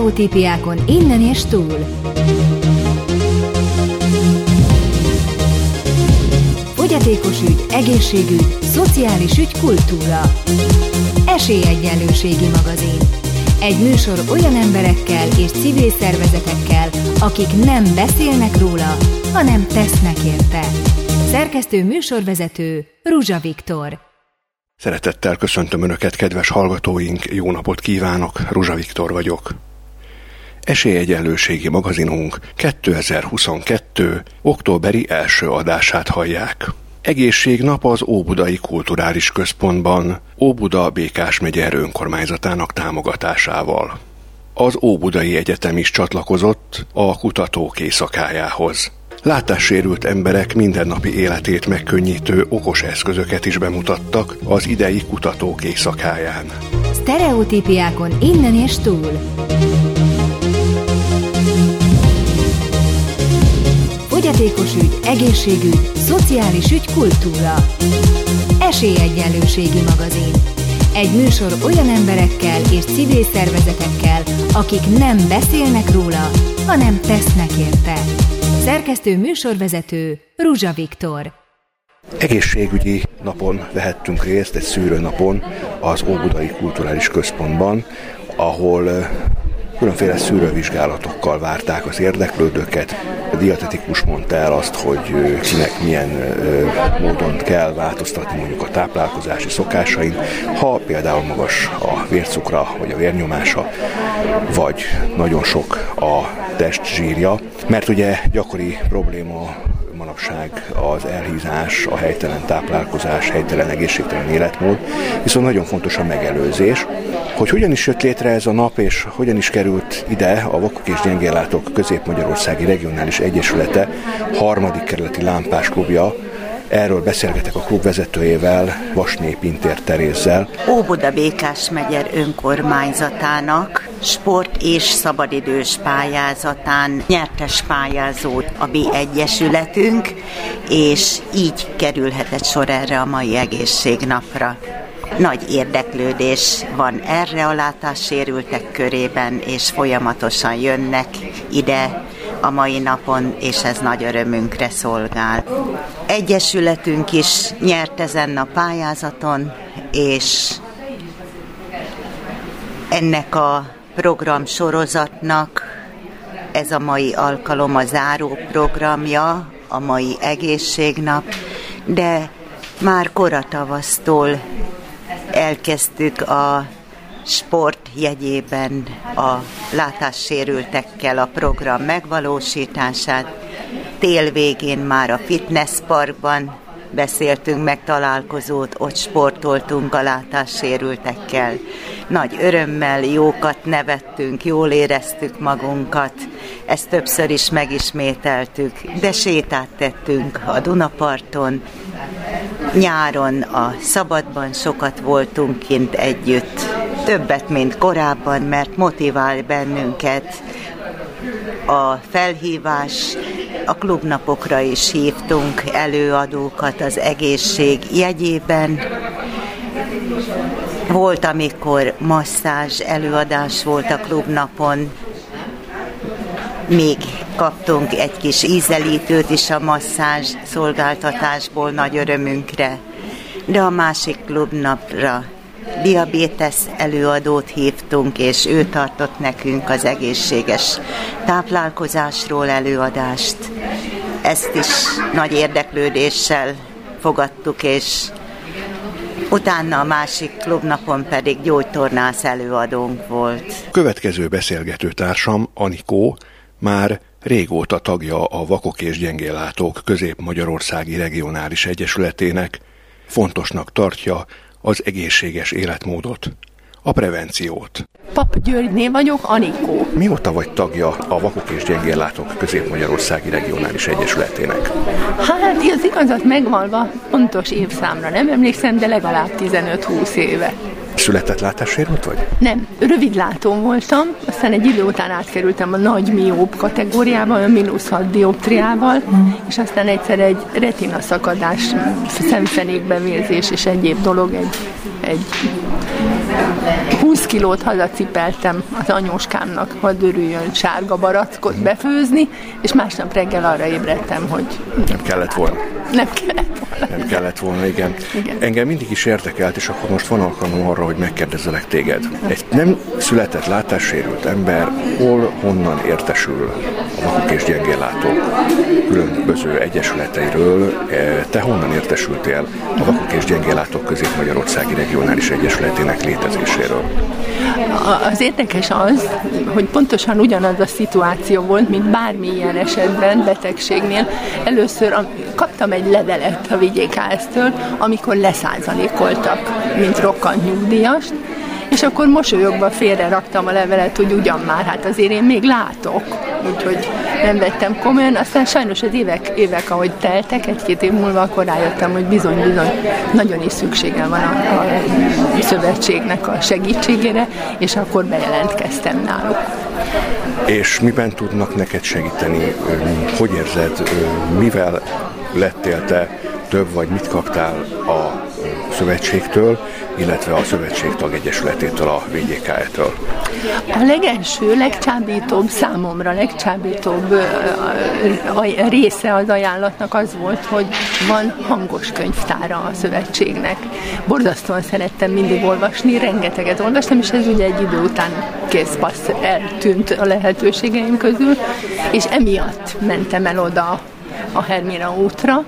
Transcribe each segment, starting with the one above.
Sztereotípiákon innen és túl. Fogyatékos ügy, egészségügy, szociális ügy, kultúra. Esélyegyenlőségi magazin. Egy műsor olyan emberekkel és civil szervezetekkel, akik nem beszélnek róla, hanem tesznek érte. Szerkesztő műsorvezető Ruzsa Viktor. Szeretettel köszöntöm Önöket, kedves hallgatóink, jó napot kívánok, Ruzsa Viktor vagyok. Esélyegyenlőségi magazinunk 2022. októberi első adását hallják. Egészségnap az Óbudai Kulturális Központban, Óbuda Békás megye önkormányzatának támogatásával. Az Óbudai Egyetem is csatlakozott a kutatók éjszakájához. Látássérült emberek mindennapi életét megkönnyítő okos eszközöket is bemutattak az idei kutatók éjszakáján. Sztereotípiákon innen és túl. Fogyatékos ügy, egészségügy, szociális ügy, kultúra. Esélyegyenlőségi magazin. Egy műsor olyan emberekkel és civil szervezetekkel, akik nem beszélnek róla, hanem tesznek érte. Szerkesztő műsorvezető Ruzsa Viktor. Egészségügyi napon vehettünk részt, egy szűrőnapon az Óbudai Kulturális Központban, ahol különféle szűrővizsgálatokkal várták az érdeklődőket. A dietetikus mondta el azt, hogy kinek milyen módon kell változtatni mondjuk a táplálkozási szokásain, ha például magas a vércukra, vagy a vérnyomása, vagy nagyon sok a testzsírja, mert ugye gyakori probléma manapság az elhízás, a helytelen táplálkozás, helytelen egészségtelen életmód, viszont nagyon fontos a megelőzés. Hogy hogyan is jött létre ez a nap, és hogyan is került ide a Vakok és Gyengéllátók Közép-Magyarországi Regionális Egyesülete harmadik kerületi lámpás klubja, Erről beszélgetek a klub vezetőjével, Vasné Pintér Terézzel. Óbuda Békás megyer önkormányzatának sport és szabadidős pályázatán nyertes pályázó a B Egyesületünk, és így kerülhetett sor erre a mai egészségnapra. Nagy érdeklődés van erre a látássérültek körében, és folyamatosan jönnek ide a mai napon, és ez nagy örömünkre szolgál. Egyesületünk is nyert ezen a pályázaton, és ennek a program sorozatnak ez a mai alkalom a záró programja, a mai egészségnap, de már koratavasztól elkezdtük a sport jegyében a látássérültekkel a program megvalósítását. Tél végén már a fitness parkban beszéltünk meg találkozót, ott sportoltunk a látássérültekkel. Nagy örömmel jókat nevettünk, jól éreztük magunkat, ezt többször is megismételtük, de sétát tettünk a Dunaparton, nyáron a szabadban sokat voltunk kint együtt, többet, mint korábban, mert motivál bennünket a felhívás, a klubnapokra is hívtunk előadókat az egészség jegyében. Volt, amikor masszázs előadás volt a klubnapon, még kaptunk egy kis ízelítőt is a masszázs szolgáltatásból nagy örömünkre. De a másik klubnapra diabétesz előadót hívtunk, és ő tartott nekünk az egészséges táplálkozásról előadást. Ezt is nagy érdeklődéssel fogadtuk, és Utána a másik klubnapon pedig gyógytornász előadónk volt. Következő beszélgető társam, Anikó, már régóta tagja a Vakok és Gyengéllátók Közép-Magyarországi Regionális Egyesületének, fontosnak tartja az egészséges életmódot, a prevenciót. Pap Györgyné vagyok, Anikó. Mióta vagy tagja a Vakok és Gyengéllátók Közép-Magyarországi Regionális Egyesületének? Hát, az igazat megvalva, pontos évszámra nem emlékszem, de legalább 15-20 éve. Született látássérült vagy? Nem, rövidlátó voltam, aztán egy idő után átkerültem a nagy mióp kategóriába, a mínusz 6 dioptriával, és aztán egyszer egy retina szakadás, szemfenékbevérzés és egyéb dolog, egy, egy 20 kilót hazacipeltem az anyóskámnak, hadd örüljön sárga barackot befőzni, és másnap reggel arra ébredtem, hogy... Nem kellett volna. Nem kellett volna. Nem kellett volna, igen. Igen. Engem mindig is érdekelt, és akkor most van alkalmam arra, hogy megkérdezzelek téged. Egy nem született látássérült ember hol, honnan értesül a vakok és gyengéllátók különböző egyesületeiről. E, Te honnan értesültél a vakok és gyengéllátók közép-magyarországi regionális egyesületének létezéséről? Az érdekes az, hogy pontosan ugyanaz a szituáció volt, mint bármilyen esetben, betegségnél. Először am- kaptam egy levelet a VGKS-től, amikor leszázalékoltak, mint rokkant nyugdíjast, és akkor mosolyogva félre raktam a levelet, hogy ugyan már, hát azért én még látok, úgyhogy nem vettem komolyan. Aztán sajnos az évek, évek ahogy teltek, egy-két év múlva, akkor rájöttem, hogy bizony-bizony nagyon is szükségem van a, a szövetségnek a segítségére, és akkor bejelentkeztem náluk. És miben tudnak neked segíteni? Hogy érzed, mivel lettél te több, vagy mit kaptál a szövetségtől, illetve a szövetség tagegyesületétől, a VGK-től? A legelső, legcsábítóbb számomra, legcsábítóbb része az ajánlatnak az volt, hogy van hangos könyvtára a szövetségnek. Borzasztóan szerettem mindig olvasni, rengeteget olvastam, és ez ugye egy idő után kész passz eltűnt a lehetőségeim közül, és emiatt mentem el oda a Hermina útra,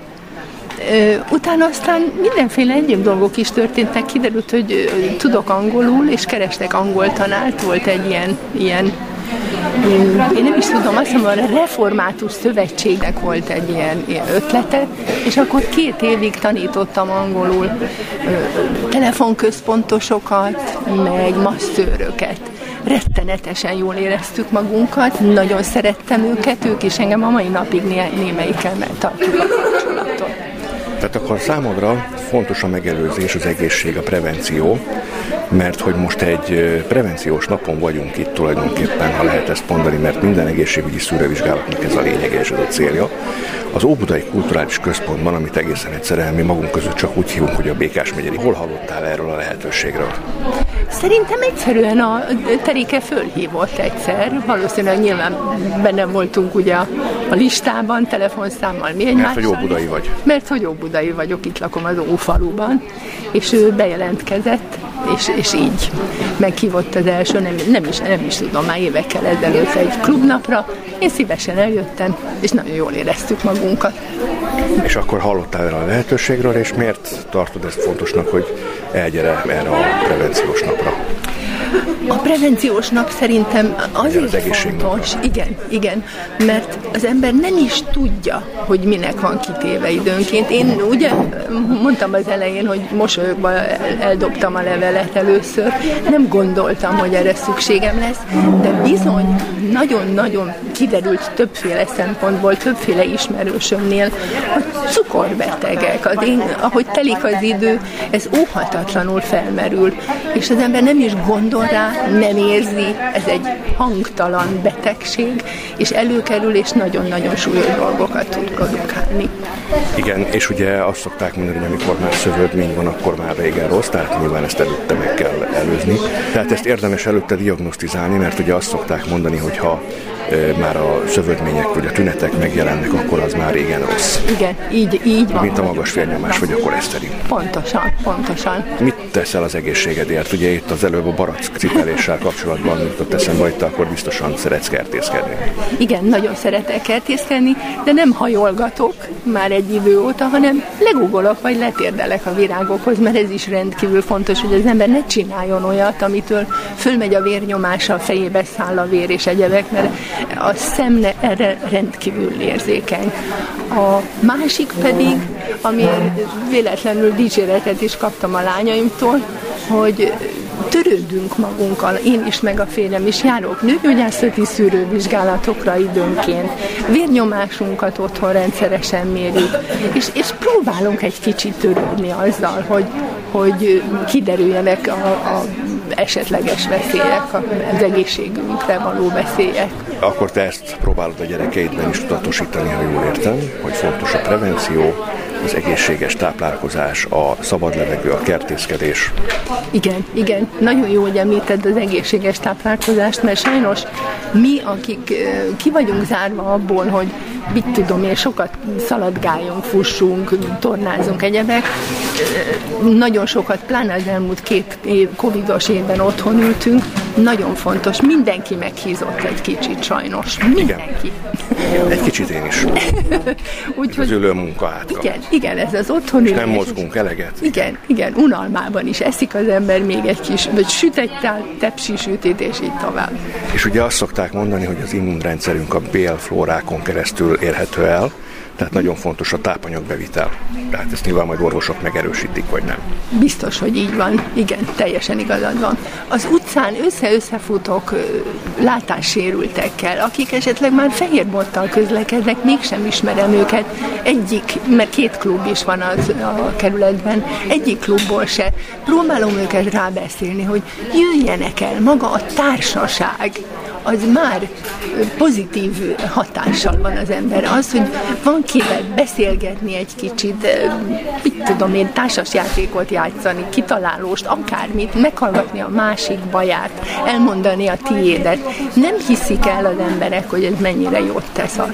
Utána aztán mindenféle egyéb dolgok is történtek. Kiderült, hogy tudok angolul, és kerestek angol tanárt. Volt egy ilyen, ilyen én nem is tudom, azt hiszem, a Református Szövetségnek volt egy ilyen, ilyen ötlete, és akkor két évig tanítottam angolul telefonközpontosokat, meg masszőröket. Rettenetesen jól éreztük magunkat, nagyon szerettem őket, ők is engem a mai napig né- némelyikkel tartjuk a kapcsolatot. Tehát akkor számodra fontos a megelőzés, az egészség, a prevenció, mert hogy most egy prevenciós napon vagyunk itt tulajdonképpen, ha lehet ezt mondani, mert minden egészségügyi szűrővizsgálatnak ez a lényege és ez a célja. Az Óbudai Kulturális Központban, amit egészen egyszerűen mi magunk között csak úgy hívunk, hogy a Békás megyeri. Hol hallottál erről a lehetőségről? Szerintem egyszerűen a Terike fölhívott egyszer, valószínűleg nyilván benne voltunk ugye a, a listában, telefonszámmal mi egymással. hogy óbudai vagy. Mert hogy óbudai vagyok, itt lakom az Ófaluban, és ő bejelentkezett, és, és így meghívott az első, nem, nem, is, nem is tudom, már évekkel ezelőtt egy klubnapra, én szívesen eljöttem, és nagyon jól éreztük magunkat. És akkor hallottál erről a lehetőségről, és miért tartod ezt fontosnak, hogy elgyere erre a prevenciós napra? A prevenciós nap szerintem azért az fontos, igen, igen, mert az ember nem is tudja, hogy minek van kitéve időnként. Én ugye mondtam az elején, hogy mosolyogva el- eldobtam a levelet először, nem gondoltam, hogy erre szükségem lesz, de bizony nagyon-nagyon kiderült többféle szempontból, többféle ismerősömnél, hogy cukorbetegek. Az én, ahogy telik az idő, ez óhatatlanul felmerül, és az ember nem is gondol rá, nem érzi, ez egy hangtalan betegség, és előkerül, és nagyon-nagyon súlyos dolgokat tud produkálni. Igen, és ugye azt szokták mondani, hogy amikor már szövődmény van, akkor már régen rossz, tehát nyilván ezt előtte meg kell előzni. Tehát ezt érdemes előtte diagnosztizálni, mert ugye azt szokták mondani, hogy ha már a szövődmények vagy a tünetek megjelennek, akkor az már régen rossz. Igen, így, így van. Mint a magas vérnyomás vagy a koleszterin. Pontosan, pontosan. Mit teszel az egészségedért? Ugye itt az előbb a barack cipeléssel kapcsolatban jutott eszembe, hogy te akkor biztosan szeretsz kertészkedni. Igen, nagyon szeretek kertészkedni, de nem hajolgatok már egy idő óta, hanem legugolok, vagy letérdelek a virágokhoz, mert ez is rendkívül fontos, hogy az ember ne csináljon olyat, amitől fölmegy a vérnyomása, a fejébe száll a vér és egyebek, mert a szem erre rendkívül érzékeny. A másik pedig, ami véletlenül dicséretet is kaptam a lányaimtól, hogy törődünk magunkkal, én is, meg a férjem is. Járok nőgyógyászati szűrővizsgálatokra időnként, vérnyomásunkat otthon rendszeresen mérjük, és, és próbálunk egy kicsit törődni azzal, hogy, hogy kiderüljenek a, a esetleges veszélyek, az egészségünkre való veszélyek. Akkor te ezt próbálod a gyerekeidben is tudatosítani, ha jól értem, hogy fontos a prevenció, az egészséges táplálkozás, a szabad levegő, a kertészkedés. Igen, igen. Nagyon jó, hogy említed az egészséges táplálkozást, mert sajnos mi, akik ki vagyunk zárva abból, hogy mit tudom én, sokat szaladgáljunk, fussunk, tornázunk egyebek. Nagyon sokat, pláne az elmúlt két év, covidos évben otthon ültünk, nagyon fontos, mindenki meghízott egy kicsit sajnos. Mindenki. Igen. Egy kicsit én is. Úgyhogy ülő munka át. Igen, igen, ez az otthon. És nem mozgunk eleget. Igen, igen, unalmában is eszik az ember még egy kis, vagy süt egy tepsi sütét, és így tovább. És ugye azt szokták mondani, hogy az immunrendszerünk a bélflórákon keresztül érhető el, tehát nagyon fontos a tápanyagbevitel. Tehát ezt nyilván majd orvosok megerősítik, vagy nem. Biztos, hogy így van. Igen, teljesen igazad van. Az utcán össze-összefutok látássérültekkel, akik esetleg már fehér bottal közlekednek, mégsem ismerem őket. Egyik, mert két klub is van az, a kerületben, egyik klubból se. Próbálom őket rábeszélni, hogy jöjjenek el, maga a társaság, az már pozitív hatással van az ember. Az, hogy van kivel beszélgetni egy kicsit, mit tudom én, társasjátékot játszani, kitalálóst, akármit, meghallgatni a másik baját, elmondani a tiédet. Nem hiszik el az emberek, hogy ez mennyire jót tesz a,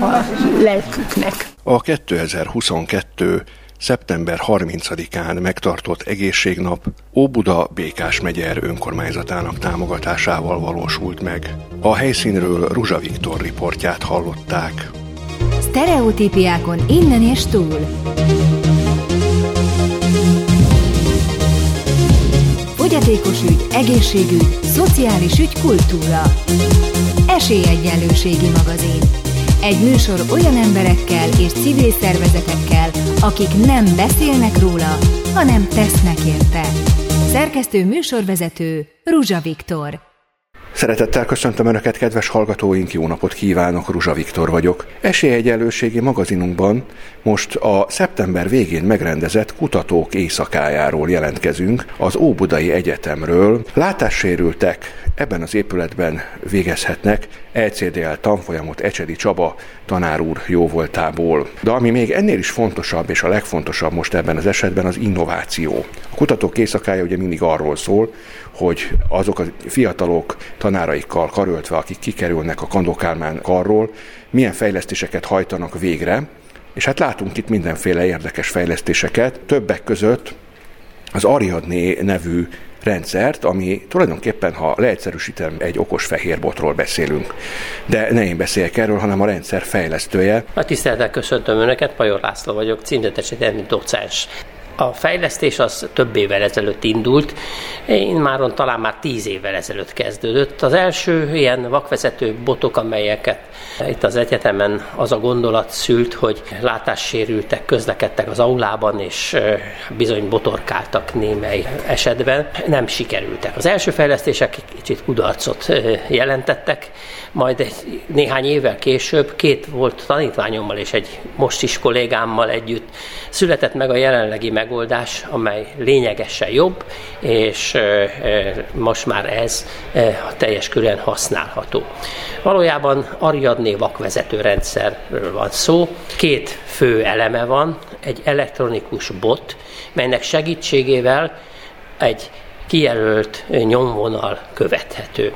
a lelküknek. A 2022 szeptember 30-án megtartott egészségnap Óbuda Békás megyer önkormányzatának támogatásával valósult meg. A helyszínről Ruzsa Viktor riportját hallották. Stereotípiákon innen és túl. Fogyatékos ügy, egészségügy, szociális ügy, kultúra. Esélyegyenlőségi magazin. Egy műsor olyan emberekkel és civil szervezetekkel, akik nem beszélnek róla, hanem tesznek érte. Szerkesztő műsorvezető Ruzsa Viktor. Szeretettel köszöntöm Önöket, kedves hallgatóink, jó napot kívánok, Ruzsa Viktor vagyok. Esélyegyenlőségi magazinunkban most a szeptember végén megrendezett kutatók éjszakájáról jelentkezünk az Óbudai Egyetemről. Látássérültek ebben az épületben végezhetnek ECDL tanfolyamot Ecsedi Csaba tanár úr jóvoltából. De ami még ennél is fontosabb, és a legfontosabb most ebben az esetben az innováció. A kutatók éjszakája ugye mindig arról szól, hogy azok a fiatalok tanáraikkal karöltve, akik kikerülnek a Kandokálmán karról, milyen fejlesztéseket hajtanak végre, és hát látunk itt mindenféle érdekes fejlesztéseket, többek között az Ariadné nevű rendszert, ami tulajdonképpen, ha leegyszerűsítem, egy okos fehér botról beszélünk. De ne én beszéljek erről, hanem a rendszer fejlesztője. A tisztelettel köszöntöm Önöket, Pajor László vagyok, címzetes egyetemi docens. A fejlesztés az több évvel ezelőtt indult, én már talán már tíz évvel ezelőtt kezdődött. Az első ilyen vakvezető botok, amelyeket itt az egyetemen az a gondolat szült, hogy látássérültek közlekedtek az aulában, és bizony botorkáltak némely esetben, nem sikerültek. Az első fejlesztések kicsit kudarcot jelentettek, majd egy néhány évvel később két volt tanítványommal és egy most is kollégámmal együtt született meg a jelenlegi megoldás, amely lényegesen jobb, és most már ez teljes körön használható. Valójában Ariadné vakvezető rendszerről van szó. Két fő eleme van, egy elektronikus bot, melynek segítségével egy kijelölt nyomvonal követhető.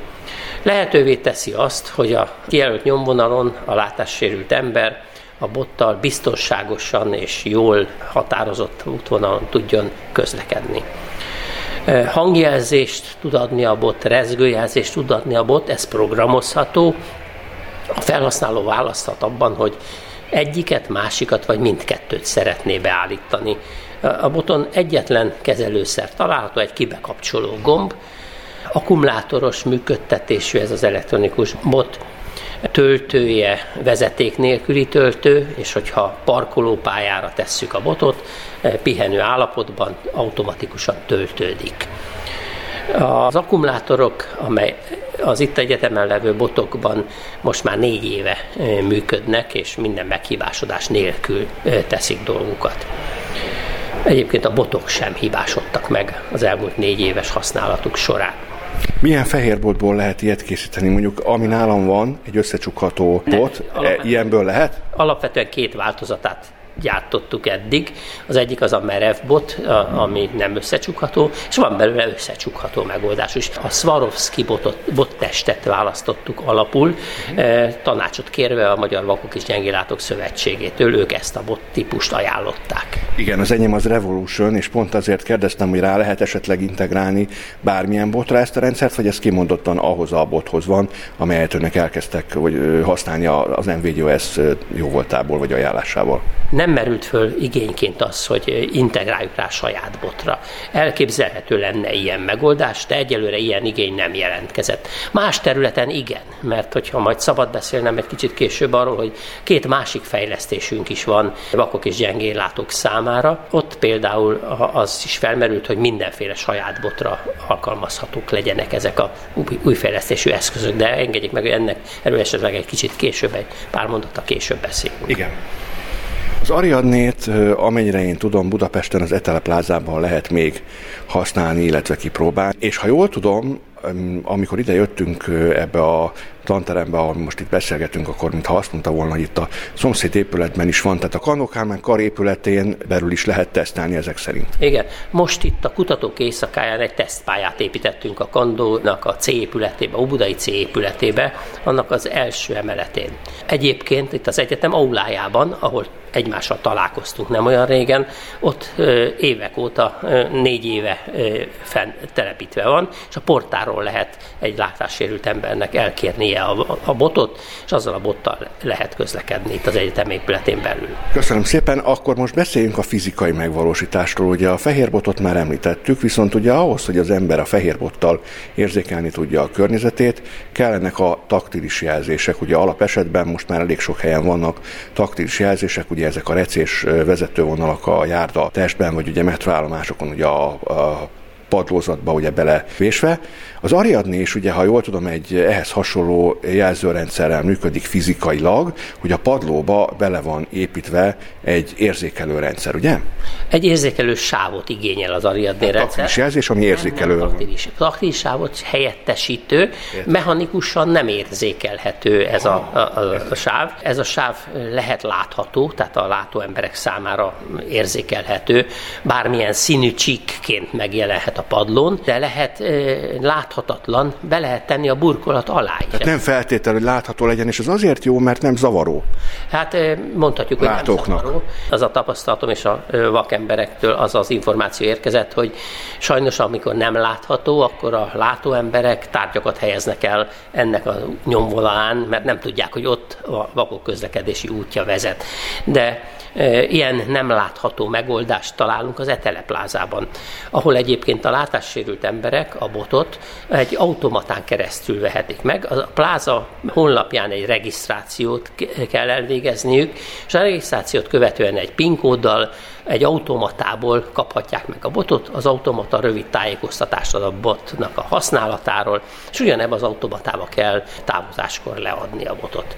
Lehetővé teszi azt, hogy a kijelölt nyomvonalon a látássérült ember a bottal biztonságosan és jól határozott útvonalon tudjon közlekedni. Hangjelzést tud adni a bot, rezgőjelzést tud adni a bot, ez programozható. A felhasználó választhat abban, hogy egyiket, másikat vagy mindkettőt szeretné beállítani. A boton egyetlen kezelőszer található, egy kibekapcsoló gomb, akkumulátoros működtetésű ez az elektronikus bot, töltője vezeték nélküli töltő, és hogyha parkolópályára tesszük a botot, pihenő állapotban automatikusan töltődik. Az akkumulátorok, amely az itt egyetemen levő botokban most már négy éve működnek, és minden meghibásodás nélkül teszik dolgukat. Egyébként a botok sem hibásodtak meg az elmúlt négy éves használatuk során. Milyen fehérbotból lehet ilyet készíteni? Mondjuk, ami nálam van, egy összecsukható bot, e, ilyenből lehet? Alapvetően két változatát gyártottuk eddig. Az egyik az a merev bot, ami nem összecsukható, és van belőle összecsukható megoldás is. A Swarovski botot, bot testet választottuk alapul, e, tanácsot kérve a Magyar Vakok és Gyengélátok Szövetségétől, ők ezt a bot típust ajánlották. Igen, az enyém az Revolution, és pont azért kérdeztem, hogy rá lehet esetleg integrálni bármilyen botra ezt a rendszert, vagy ez kimondottan ahhoz a bothoz van, amelyet önök elkezdtek hogy használni az NVDOS jó voltából vagy ajánlásával? Nem merült föl igényként az, hogy integráljuk rá saját botra. Elképzelhető lenne ilyen megoldás, de egyelőre ilyen igény nem jelentkezett. Más területen igen, mert hogyha majd szabad beszélnem egy kicsit később arról, hogy két másik fejlesztésünk is van vakok és gyengén látók számára, ott például az is felmerült, hogy mindenféle saját botra alkalmazhatók legyenek ezek a új fejlesztésű eszközök, de engedjék meg, hogy ennek erről esetleg egy kicsit később, egy pár mondata később beszélünk. Igen. Az Ariadnét, amennyire én tudom, Budapesten az Etele plázában lehet még használni, illetve kipróbálni. És ha jól tudom, amikor ide jöttünk ebbe a tanterembe, ahol most itt beszélgetünk, akkor mintha azt mondta volna, hogy itt a szomszéd épületben is van, tehát a Kannokálmán kar épületén belül is lehet tesztelni ezek szerint. Igen, most itt a kutatók éjszakáján egy tesztpályát építettünk a Kandónak a C épületébe, a Budai C épületébe, annak az első emeletén. Egyébként itt az egyetem aulájában, ahol egymással találkoztunk nem olyan régen, ott évek óta, négy éve fenn telepítve van, és a portáról lehet egy látássérült embernek elkérnie a, a botot, és azzal a bottal lehet közlekedni itt az egyetem épületén belül. Köszönöm szépen, akkor most beszéljünk a fizikai megvalósításról. Ugye a fehér botot már említettük, viszont ugye ahhoz, hogy az ember a fehér bottal érzékelni tudja a környezetét, kellenek a taktilis jelzések. Ugye alapesetben most már elég sok helyen vannak taktilis jelzések, ugye ezek a recés vezetővonalak a járda testben, vagy ugye metroállomásokon ugye a, a padlózatba ugye belevésve. Az Ariadne is ugye, ha jól tudom, egy ehhez hasonló jelzőrendszerrel működik fizikailag, hogy a padlóba bele van építve egy érzékelő rendszer, ugye? Egy érzékelő sávot igényel az Ariadne a rendszer. jelzés, ami érzékelő. Nem, nem taktilis. taktilis sávot helyettesítő, Értem. mechanikusan nem érzékelhető ez a, a, a, a sáv. Ez a sáv lehet látható, tehát a látó emberek számára érzékelhető, bármilyen színű csíkként megjelenhet a padlón, de lehet láthatatlan, be lehet tenni a burkolat alá is. Tehát nem feltétel, hogy látható legyen, és ez azért jó, mert nem zavaró. Hát mondhatjuk, hogy Látóknak. nem zavaró. Az a tapasztalatom és a vakemberektől az az információ érkezett, hogy sajnos amikor nem látható, akkor a látó emberek tárgyakat helyeznek el ennek a nyomvonalán, mert nem tudják, hogy ott a vakok közlekedési útja vezet. De Ilyen nem látható megoldást találunk az Eteleplázában, ahol egyébként a látássérült emberek a botot egy automatán keresztül vehetik meg. A pláza honlapján egy regisztrációt kell elvégezniük, és a regisztrációt követően egy PIN kóddal egy automatából kaphatják meg a botot, az automata rövid tájékoztatást ad a botnak a használatáról, és ugyanebb az automatába kell távozáskor leadni a botot.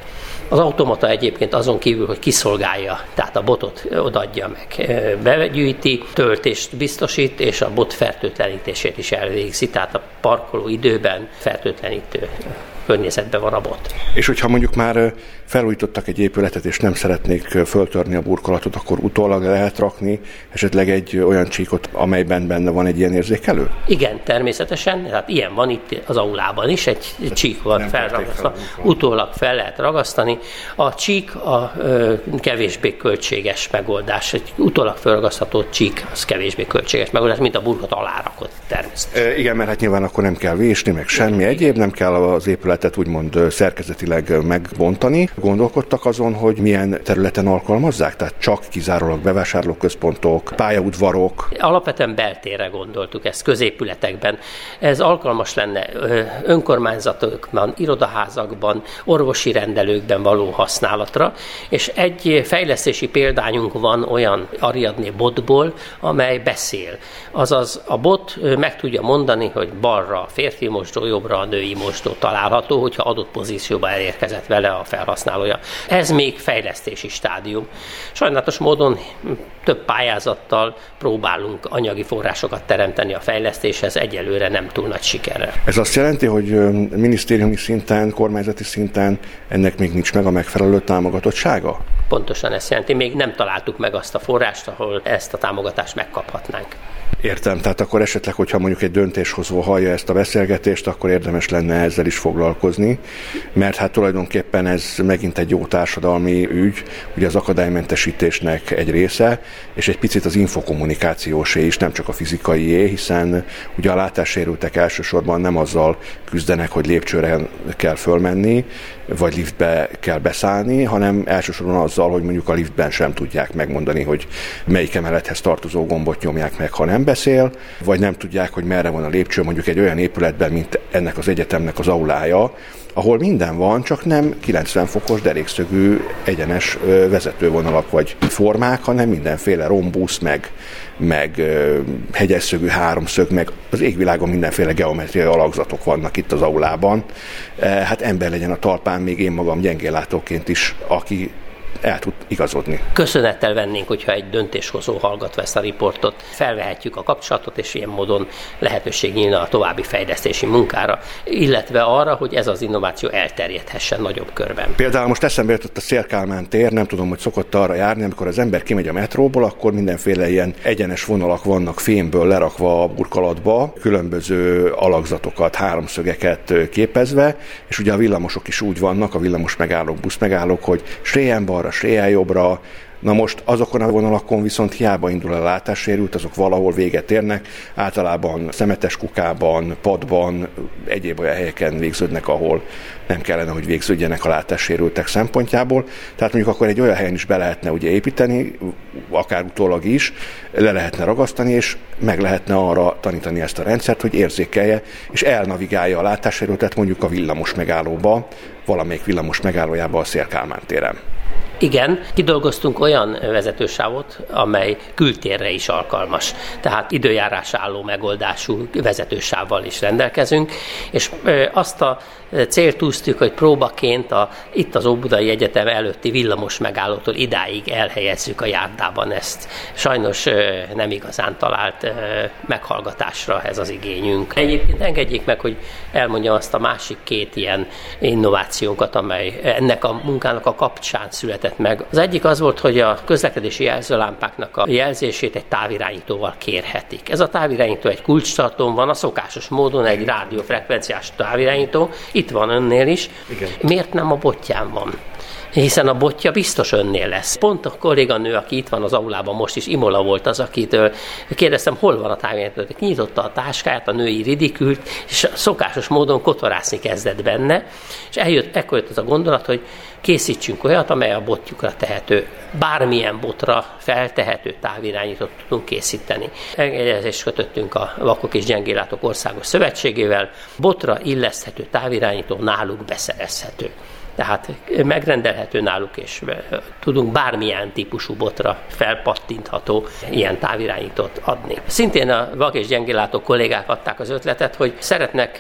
Az automata egyébként azon kívül, hogy kiszolgálja, tehát a botot odaadja meg, begyűjti, töltést biztosít, és a bot fertőtlenítését is elvégzi, tehát a parkoló időben fertőtlenítő környezetben van a bot. És hogyha mondjuk már felújítottak egy épületet, és nem szeretnék föltörni a burkolatot, akkor utólag lehet rakni esetleg egy olyan csíkot, amelyben benne van egy ilyen érzékelő? Igen, természetesen. Tehát ilyen van itt az aulában is, egy csík van felragasztva. Utólag fel lehet ragasztani. A csík a ö, kevésbé költséges megoldás. Egy utólag felragasztható csík az kevésbé költséges megoldás, mint a burkot alárakott természetesen. E, igen, mert hát nyilván akkor nem kell vésni, meg semmi igen, egyéb, nem kell az épület épületet úgymond szerkezetileg megbontani. Gondolkodtak azon, hogy milyen területen alkalmazzák, tehát csak kizárólag bevásárlóközpontok, pályaudvarok. Alapvetően beltérre gondoltuk ezt, középületekben. Ez alkalmas lenne önkormányzatokban, irodaházakban, orvosi rendelőkben való használatra, és egy fejlesztési példányunk van olyan Ariadné botból, amely beszél. Azaz a bot meg tudja mondani, hogy balra a férfi mosdó, jobbra a női mosdó található, hogyha adott pozícióba elérkezett vele a felhasználója. Ez még fejlesztési stádium. Sajnálatos módon több pályázattal próbálunk anyagi forrásokat teremteni a fejlesztéshez, egyelőre nem túl nagy sikerrel. Ez azt jelenti, hogy minisztériumi szinten, kormányzati szinten ennek még nincs meg a megfelelő támogatottsága? Pontosan ezt jelenti. Még nem találtuk meg azt a forrást, ahol ezt a támogatást megkaphatnánk. Értem, tehát akkor esetleg, hogyha mondjuk egy döntéshozó hallja ezt a beszélgetést, akkor érdemes lenne ezzel is foglalkozni, mert hát tulajdonképpen ez megint egy jó társadalmi ügy, ugye az akadálymentesítésnek egy része, és egy picit az infokommunikációsé is, nem csak a fizikaié, hiszen ugye a látássérültek elsősorban nem azzal küzdenek, hogy lépcsőre kell fölmenni, vagy liftbe kell beszállni, hanem elsősorban azzal, hogy mondjuk a liftben sem tudják megmondani, hogy melyik emelethez tartozó gombot nyomják meg, ha nem beszél, vagy nem tudják, hogy merre van a lépcső mondjuk egy olyan épületben, mint ennek az egyetemnek az aulája, ahol minden van, csak nem 90 fokos derékszögű egyenes vezetővonalak vagy formák, hanem mindenféle rombusz, meg, meg hegyesszögű háromszög, meg az égvilágon mindenféle geometriai alakzatok vannak itt az aulában. Hát ember legyen a talpán, még én magam gyengéllátóként is, aki el tud igazodni. Köszönettel vennénk, hogyha egy döntéshozó hallgatva ezt a riportot, felvehetjük a kapcsolatot, és ilyen módon lehetőség nyílna a további fejlesztési munkára, illetve arra, hogy ez az innováció elterjedhessen nagyobb körben. Például most eszembe jutott a Szélkálmán tér, nem tudom, hogy szokott arra járni, amikor az ember kimegy a metróból, akkor mindenféle ilyen egyenes vonalak vannak fémből lerakva a burkolatba, különböző alakzatokat, háromszögeket képezve, és ugye a villamosok is úgy vannak, a villamos megállók, busz megállók, hogy sréjen balra, balra, jobbra, Na most azokon a vonalakon viszont hiába indul a látássérült, azok valahol véget érnek, általában szemetes kukában, padban, egyéb olyan helyeken végződnek, ahol nem kellene, hogy végződjenek a látássérültek szempontjából. Tehát mondjuk akkor egy olyan helyen is be lehetne ugye építeni, akár utólag is, le lehetne ragasztani, és meg lehetne arra tanítani ezt a rendszert, hogy érzékelje, és elnavigálja a látássérültet mondjuk a villamos megállóba, valamelyik villamos megállójába a Szélkálmán téren. Igen, kidolgoztunk olyan vezetősávot, amely kültérre is alkalmas. Tehát időjárás álló megoldású vezetősávval is rendelkezünk, és azt a célt tűztük, hogy próbaként a, itt az Óbudai Egyetem előtti villamos megállótól idáig elhelyezzük a járdában ezt. Sajnos nem igazán talált meghallgatásra ez az igényünk. Egyébként engedjék meg, hogy elmondjam azt a másik két ilyen innovációnkat, amely ennek a munkának a kapcsán született meg. Az egyik az volt, hogy a közlekedési jelzőlámpáknak a jelzését egy távirányítóval kérhetik. Ez a távirányító egy kulcstartón van, a szokásos módon egy rádiófrekvenciás távirányító, itt van önnél is. Igen. Miért nem a botján van? Hiszen a botja biztos önnél lesz. Pont a kolléganő, aki itt van az aulában most is, Imola volt az, akitől kérdeztem, hol van a távirányító. Nyitotta a táskáját, a női ridikült, és szokásos módon kotorászni kezdett benne, és eljött, ekkor jött az a gondolat, hogy készítsünk olyat, amely a botjukra tehető, bármilyen botra feltehető távirányítót tudunk készíteni. Engedélyezést kötöttünk a Vakok és Gyengélátok Országos Szövetségével, botra illeszthető távirányító náluk beszerezhető tehát megrendelhető náluk, és tudunk bármilyen típusú botra felpattintható ilyen távirányítót adni. Szintén a vak és gyengélátó kollégák adták az ötletet, hogy szeretnek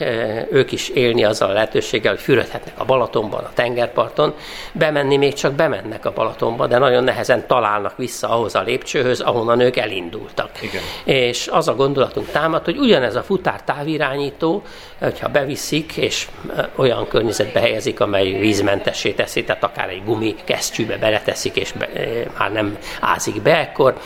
ők is élni azzal a lehetőséggel, hogy fürödhetnek a Balatonban, a tengerparton, bemenni még csak bemennek a Balatonba, de nagyon nehezen találnak vissza ahhoz a lépcsőhöz, ahonnan ők elindultak. Igen. És az a gondolatunk támad, hogy ugyanez a futár távirányító, hogyha beviszik, és olyan környezetbe helyezik, amely vízben vízmentessé teszi, tehát akár egy gumi kesztyűbe beleteszik, és be, e, már nem ázik be, akkor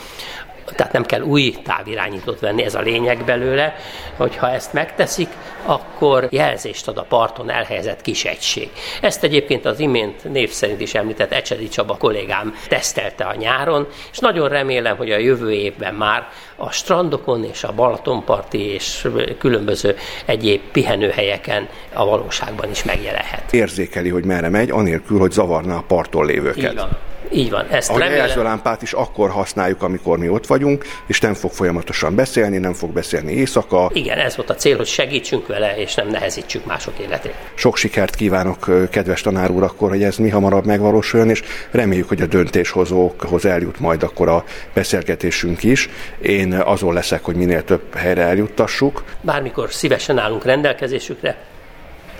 tehát nem kell új távirányítót venni, ez a lényeg belőle, hogyha ezt megteszik, akkor jelzést ad a parton elhelyezett kis egység. Ezt egyébként az imént név szerint is említett Ecsedi Csaba kollégám tesztelte a nyáron, és nagyon remélem, hogy a jövő évben már a strandokon és a Balatonparti és különböző egyéb pihenőhelyeken a valóságban is megjelenhet. Érzékeli, hogy merre megy, anélkül, hogy zavarná a parton lévőket. Így van. Így van, ezt a remélem. jelzőlámpát is akkor használjuk, amikor mi ott vagyunk, és nem fog folyamatosan beszélni, nem fog beszélni éjszaka. Igen, ez volt a cél, hogy segítsünk vele, és nem nehezítsük mások életét. Sok sikert kívánok, kedves tanár úr, akkor, hogy ez mi hamarabb megvalósuljon, és reméljük, hogy a döntéshozókhoz eljut majd akkor a beszélgetésünk is. Én azon leszek, hogy minél több helyre eljuttassuk. Bármikor szívesen állunk rendelkezésükre,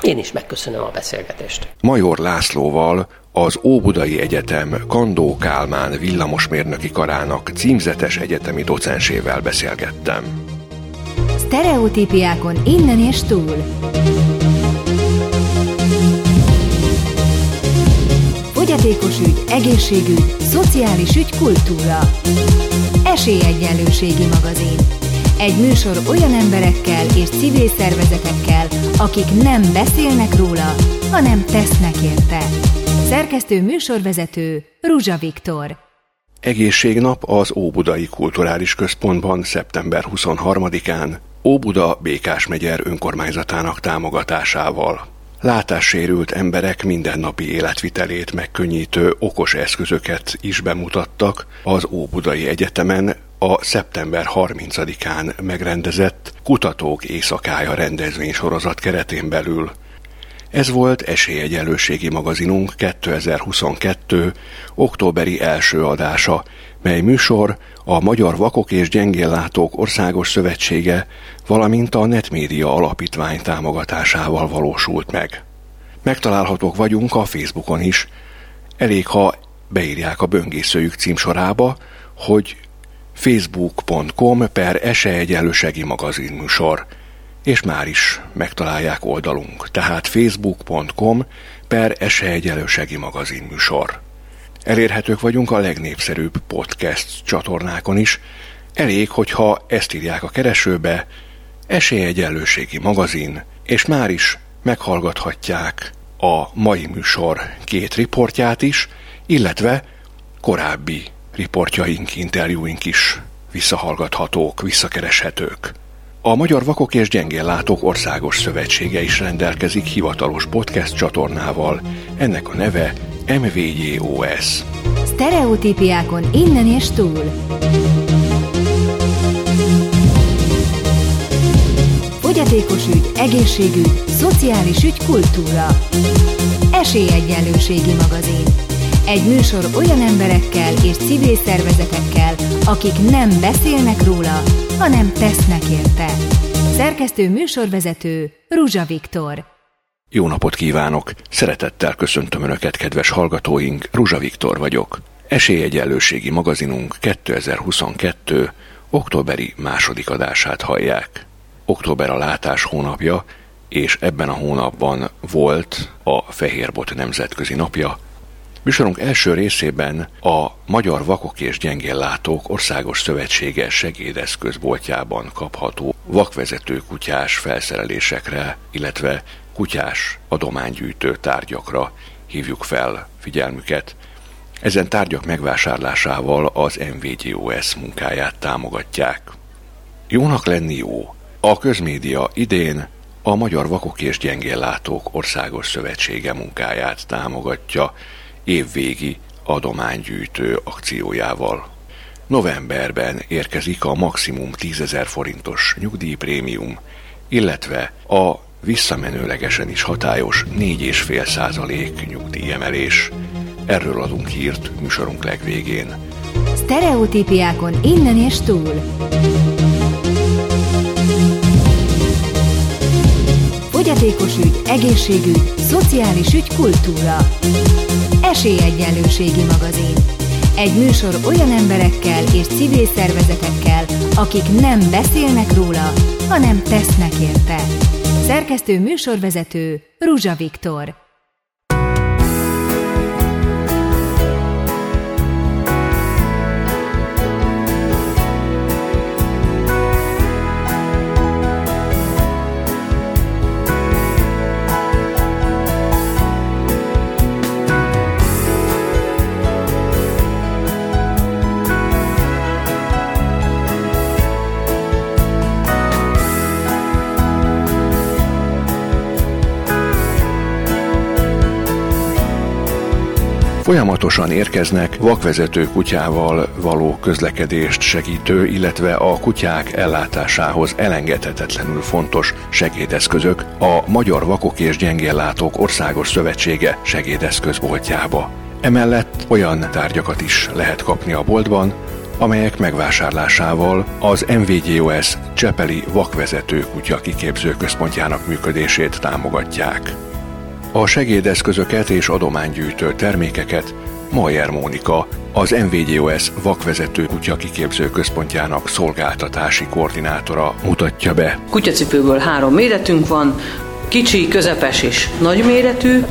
én is megköszönöm a beszélgetést. Major Lászlóval az Óbudai Egyetem Kandó Kálmán villamosmérnöki karának címzetes egyetemi docensével beszélgettem. Sztereotípiákon innen és túl. Fogyatékos ügy, egészségügy, szociális ügy, kultúra. Esélyegyenlőségi magazin. Egy műsor olyan emberekkel és civil szervezetekkel, akik nem beszélnek róla, hanem tesznek érte. Szerkesztő műsorvezető Ruzsa Viktor. Egészségnap az Óbudai Kulturális Központban szeptember 23-án Óbuda Békás megyer önkormányzatának támogatásával. Látássérült emberek mindennapi életvitelét megkönnyítő okos eszközöket is bemutattak az Óbudai Egyetemen a szeptember 30-án megrendezett Kutatók Éjszakája rendezvénysorozat keretén belül – ez volt Esélyegyenlőségi magazinunk 2022. októberi első adása, mely műsor a Magyar Vakok és Gyengéllátók Országos Szövetsége, valamint a Netmédia Alapítvány támogatásával valósult meg. Megtalálhatók vagyunk a Facebookon is. Elég, ha beírják a böngészőjük címsorába, hogy facebook.com per esélyegyenlőségi magazinműsor és már is megtalálják oldalunk, tehát facebook.com per esélyegyelősegi magazinműsor. Elérhetők vagyunk a legnépszerűbb podcast csatornákon is, elég, hogyha ezt írják a keresőbe, esélyegyenlőségi magazin, és már is meghallgathatják a mai műsor két riportját is, illetve korábbi riportjaink, interjúink is visszahallgathatók, visszakereshetők. A Magyar Vakok és Gyengéllátók Országos Szövetsége is rendelkezik hivatalos podcast csatornával. Ennek a neve MVJOS. Sztereotípiákon innen és túl. Fogyatékos ügy, egészségügy, szociális ügy, kultúra. Esélyegyenlőségi magazin. Egy műsor olyan emberekkel és civil szervezetekkel, akik nem beszélnek róla, hanem tesznek érte. Szerkesztő műsorvezető Ruzsa Viktor. Jó napot kívánok! Szeretettel köszöntöm Önöket, kedves hallgatóink, Ruzsa Viktor vagyok. Esélyegyenlőségi magazinunk 2022. októberi második adását hallják. Október a látás hónapja, és ebben a hónapban volt a Fehérbot Nemzetközi Napja, Műsorunk első részében a Magyar Vakok és Gyengéllátók Országos Szövetsége segédeszközboltjában kapható vakvezető kutyás felszerelésekre, illetve kutyás adománygyűjtő tárgyakra hívjuk fel figyelmüket. Ezen tárgyak megvásárlásával az MVGOS munkáját támogatják. Jónak lenni jó. A közmédia idén a Magyar Vakok és Gyengéllátók Országos Szövetsége munkáját támogatja, évvégi adománygyűjtő akciójával. Novemberben érkezik a maximum 10.000 forintos nyugdíjprémium, illetve a visszamenőlegesen is hatályos 4,5 százalék nyugdíjemelés. Erről adunk hírt műsorunk legvégén. Sztereotípiákon innen és túl. Fogyatékos ügy, egészségügy, szociális ügy, kultúra. Esélyegyenlőségi magazin. Egy műsor olyan emberekkel és civil szervezetekkel, akik nem beszélnek róla, hanem tesznek érte. Szerkesztő műsorvezető Ruzsa Viktor. Folyamatosan érkeznek vakvezető kutyával való közlekedést segítő, illetve a kutyák ellátásához elengedhetetlenül fontos segédeszközök a Magyar Vakok és Gyengéllátók Országos Szövetsége segédeszközboltjába. Emellett olyan tárgyakat is lehet kapni a boltban, amelyek megvásárlásával az MVGOS Csepeli Vakvezető Kutya Kiképző Központjának működését támogatják. A segédeszközöket és adománygyűjtő termékeket Majer Mónika, az MVGOS vakvezető kutya kiképző központjának szolgáltatási koordinátora mutatja be. Kutyacipőből három méretünk van, kicsi, közepes és nagy méretű,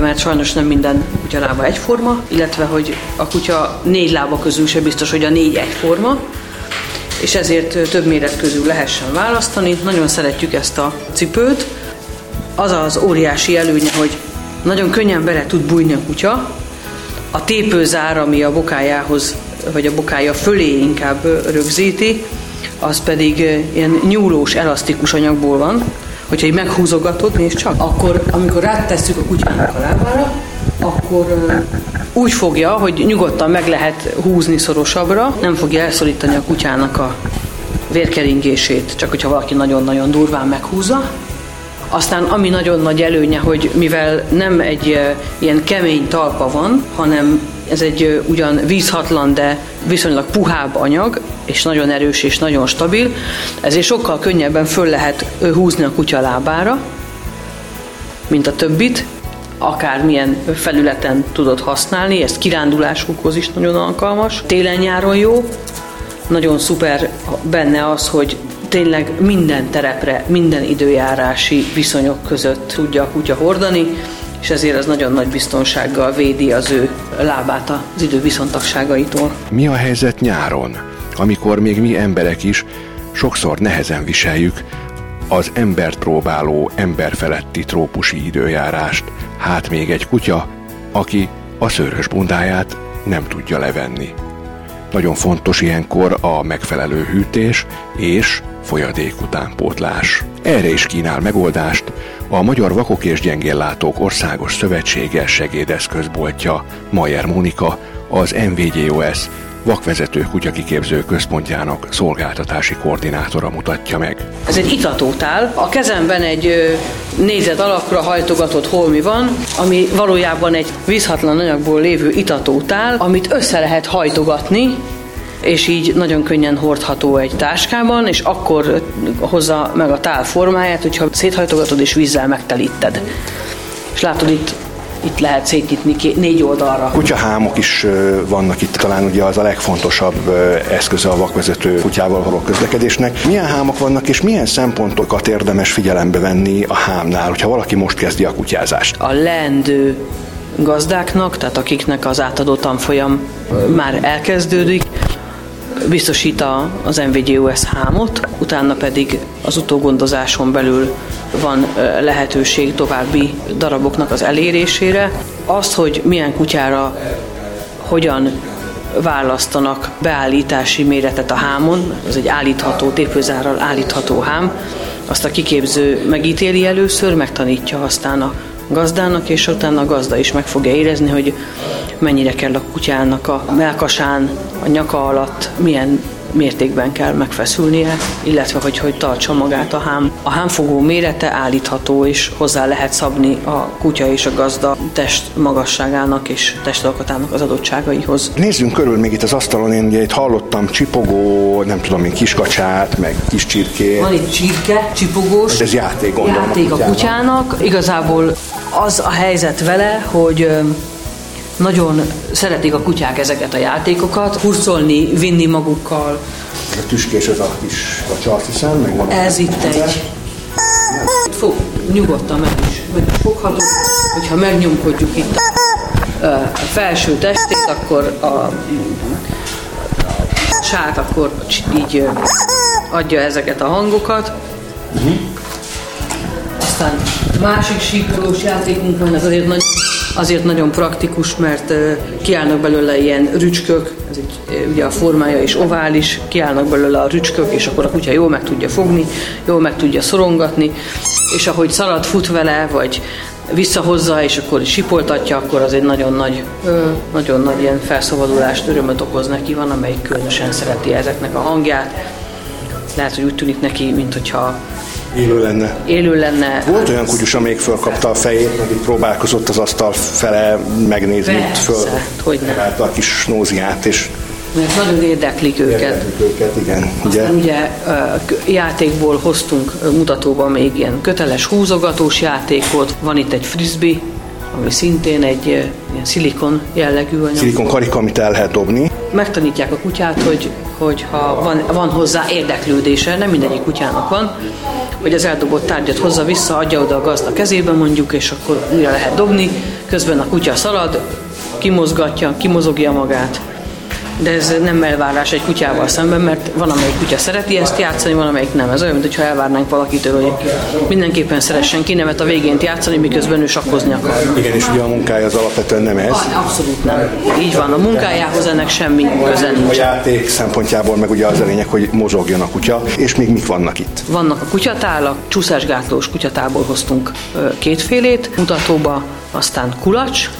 mert sajnos nem minden kutyalába egyforma, illetve hogy a kutya négy lába közül se biztos, hogy a négy egyforma, és ezért több méret közül lehessen választani. Nagyon szeretjük ezt a cipőt. Az az óriási előnye, hogy nagyon könnyen bele tud bújni a kutya. A tépőzár, ami a bokájához, vagy a bokája fölé inkább rögzíti, az pedig ilyen nyúlós, elasztikus anyagból van, hogyha így meghúzogatod, nézd csak, akkor amikor rátesszük a kutyának a lábára, akkor úgy fogja, hogy nyugodtan meg lehet húzni szorosabbra, nem fogja elszorítani a kutyának a vérkeringését, csak hogyha valaki nagyon-nagyon durván meghúzza. Aztán ami nagyon nagy előnye, hogy mivel nem egy ilyen kemény talpa van, hanem ez egy ugyan vízhatlan, de viszonylag puhább anyag, és nagyon erős és nagyon stabil, ezért sokkal könnyebben föl lehet húzni a kutya lábára, mint a többit, akármilyen felületen tudod használni, ez kirándulásokhoz is nagyon alkalmas. Télen-nyáron jó, nagyon szuper benne az, hogy tényleg minden terepre, minden időjárási viszonyok között tudja a kutya hordani, és ezért ez nagyon nagy biztonsággal védi az ő lábát az idő viszontagságaitól. Mi a helyzet nyáron, amikor még mi emberek is sokszor nehezen viseljük az embert próbáló emberfeletti trópusi időjárást, hát még egy kutya, aki a szőrös bundáját nem tudja levenni. Nagyon fontos ilyenkor a megfelelő hűtés és folyadék utánpótlás. Erre is kínál megoldást a Magyar Vakok és Gyengéllátók Országos Szövetsége segédeszközboltja Majer Mónika, az MVGOS vakvezető kutyakiképző központjának szolgáltatási koordinátora mutatja meg. Ez egy itatótál. A kezemben egy nézet alakra hajtogatott holmi van, ami valójában egy vízhatlan anyagból lévő itatótál, amit össze lehet hajtogatni, és így nagyon könnyen hordható egy táskában, és akkor hozza meg a tál formáját, hogyha széthajtogatod és vízzel megtelíted. És látod itt itt lehet szétnyitni négy oldalra. Kutyahámok is vannak itt, talán ugye az a legfontosabb eszköze a vakvezető kutyával való közlekedésnek. Milyen hámok vannak, és milyen szempontokat érdemes figyelembe venni a hámnál, hogyha valaki most kezdi a kutyázást? A leendő gazdáknak, tehát akiknek az átadó tanfolyam már elkezdődik, biztosít az MVGOS hámot, utána pedig az utógondozáson belül van lehetőség további daraboknak az elérésére. Azt, hogy milyen kutyára hogyan választanak beállítási méretet a hámon, az egy állítható, tépőzárral állítható hám, azt a kiképző megítéli először, megtanítja aztán a gazdának, és utána a gazda is meg fogja érezni, hogy mennyire kell a kutyának a melkasán, a nyaka alatt, milyen mértékben kell megfeszülnie, illetve hogy hogy tartsa magát a hám. A hámfogó mérete állítható, és hozzá lehet szabni a kutya és a gazda test magasságának és testalkatának az adottságaihoz. Nézzünk körül még itt az asztalon, én ugye itt hallottam csipogó, nem tudom én, kiskacsát, meg kis csirkét. Van itt csirke, csipogós. Ez játék, gondolom játék a kutyának. a kutyának. Igazából az a helyzet vele, hogy nagyon szeretik a kutyák ezeket a játékokat, hurcolni, vinni magukkal. A tüskés ez a kis a hiszem, meg van Ez itt egy. Fog, nyugodtan meg is, meg is foghatod, hogyha megnyomkodjuk itt a, a felső testét, akkor a sát akkor így adja ezeket a hangokat. Uh-huh. Aztán másik síkolós játékunk van, ez azért nagy azért nagyon praktikus, mert kiállnak belőle ilyen rücskök, ez egy, ugye a formája is ovális, kiállnak belőle a rücskök, és akkor a kutya jól meg tudja fogni, jól meg tudja szorongatni, és ahogy szalad, fut vele, vagy visszahozza, és akkor sipoltatja, akkor az egy nagyon nagy, nagyon nagy ilyen felszabadulást, örömöt okoz neki. Van, amelyik különösen szereti ezeknek a hangját. Lehet, hogy úgy tűnik neki, mint hogyha Élő lenne. Élő lenne. Volt olyan kutyus, amelyik fölkapta a fejét, meg itt próbálkozott az asztal fele megnézni, Persze, föl hogy ne. a kis nóziát, és Mert nagyon érdeklik őket. érdeklik őket, igen. Aztán Ugye? ugye ö, játékból hoztunk ö, mutatóba még ilyen köteles húzogatós játékot, van itt egy frisbee, ami szintén egy ilyen szilikon jellegű anyag. Szilikon karika, amit el lehet dobni. Megtanítják a kutyát, hogy, hogy ha van, van hozzá érdeklődése, nem mindegyik kutyának van, hogy az eldobott tárgyat hozza vissza, adja oda a gazda kezébe mondjuk, és akkor újra lehet dobni, közben a kutya szalad, kimozgatja, kimozogja magát, de ez nem elvárás egy kutyával szemben, mert van amelyik kutya szereti ezt játszani, van amelyik nem. Ez olyan, mintha elvárnánk valakitől, hogy mindenképpen szeressen kinevet a végén játszani, miközben ő sakkozni akar. Igen, és ugye a munkája az alapvetően nem ez. Abszolút nem. Így van, a munkájához ennek semmi köze A nincs. játék szempontjából meg ugye az a lényeg, hogy mozogjon a kutya, és még mik vannak itt? Vannak a kutyatálak, csúszásgátlós kutyatából hoztunk kétfélét mutatóba, aztán kulacs,